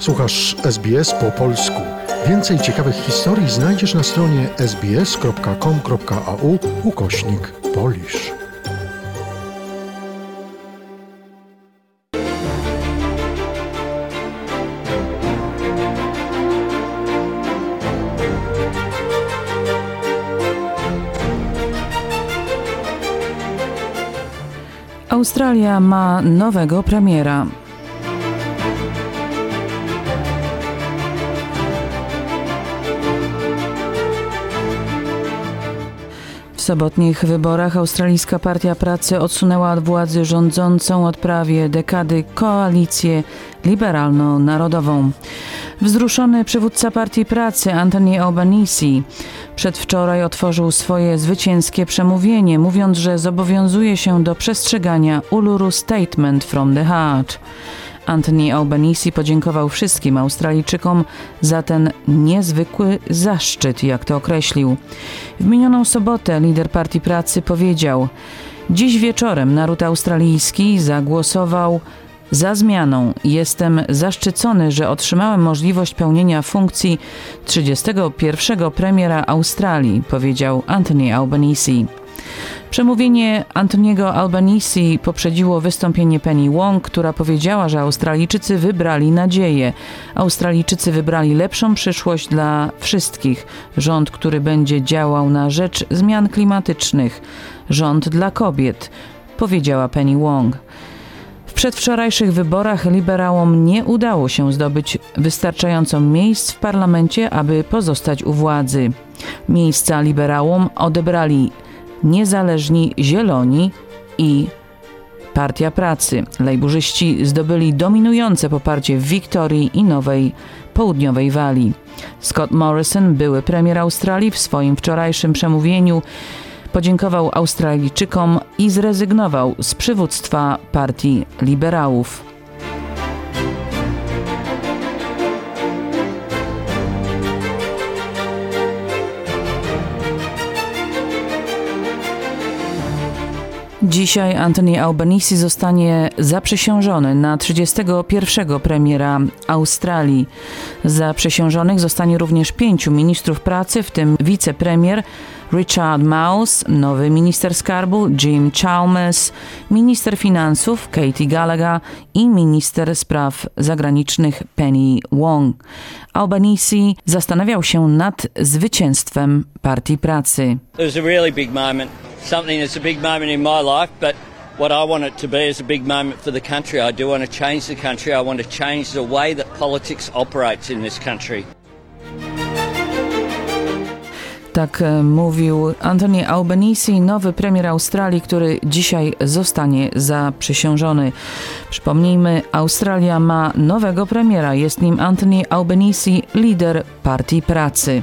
Słuchasz SBS po polsku. Więcej ciekawych historii znajdziesz na stronie sbs.com.au ukośnik polisz. Australia ma nowego premiera. Sobotnich wyborach australijska Partia Pracy odsunęła od władzy rządzącą od prawie dekady koalicję liberalno-narodową. Wzruszony przywódca Partii Pracy Anthony Albanese przedwczoraj otworzył swoje zwycięskie przemówienie, mówiąc, że zobowiązuje się do przestrzegania Uluru Statement from the Heart. Anthony Albanese podziękował wszystkim Australijczykom za ten niezwykły zaszczyt, jak to określił. W minioną sobotę lider Partii Pracy powiedział: Dziś wieczorem naród australijski zagłosował za zmianą. Jestem zaszczycony, że otrzymałem możliwość pełnienia funkcji 31. premiera Australii, powiedział Anthony Albanese. Przemówienie Antoniego Albanese poprzedziło wystąpienie Penny Wong, która powiedziała, że Australijczycy wybrali nadzieję. Australijczycy wybrali lepszą przyszłość dla wszystkich. Rząd, który będzie działał na rzecz zmian klimatycznych. Rząd dla kobiet, powiedziała Penny Wong. W przedwczorajszych wyborach liberałom nie udało się zdobyć wystarczająco miejsc w parlamencie, aby pozostać u władzy. Miejsca liberałom odebrali niezależni Zieloni i Partia Pracy. Lejburzyści zdobyli dominujące poparcie w Wiktorii i Nowej Południowej Walii. Scott Morrison, były premier Australii, w swoim wczorajszym przemówieniu podziękował Australijczykom i zrezygnował z przywództwa partii liberałów. Dzisiaj Anthony Albanese zostanie zaprzysiężony na 31. premiera Australii. Zaprzysiężonych zostanie również pięciu ministrów pracy, w tym wicepremier Richard Mouse, nowy minister skarbu Jim Chalmers, minister finansów Katie Gallagher i minister spraw zagranicznych Penny Wong. Albanese zastanawiał się nad zwycięstwem Partii Pracy. It was a really big moment, something that's a big moment in my life, but what I want it to be is a big moment for the country. I do want to change the country. I want to change the way that politics operates in this country. Tak e, mówił Anthony Albanese, nowy premier Australii, który dzisiaj zostanie zaprzysiężony. Przypomnijmy, Australia ma nowego premiera, jest nim Anthony Albanese, lider Partii Pracy.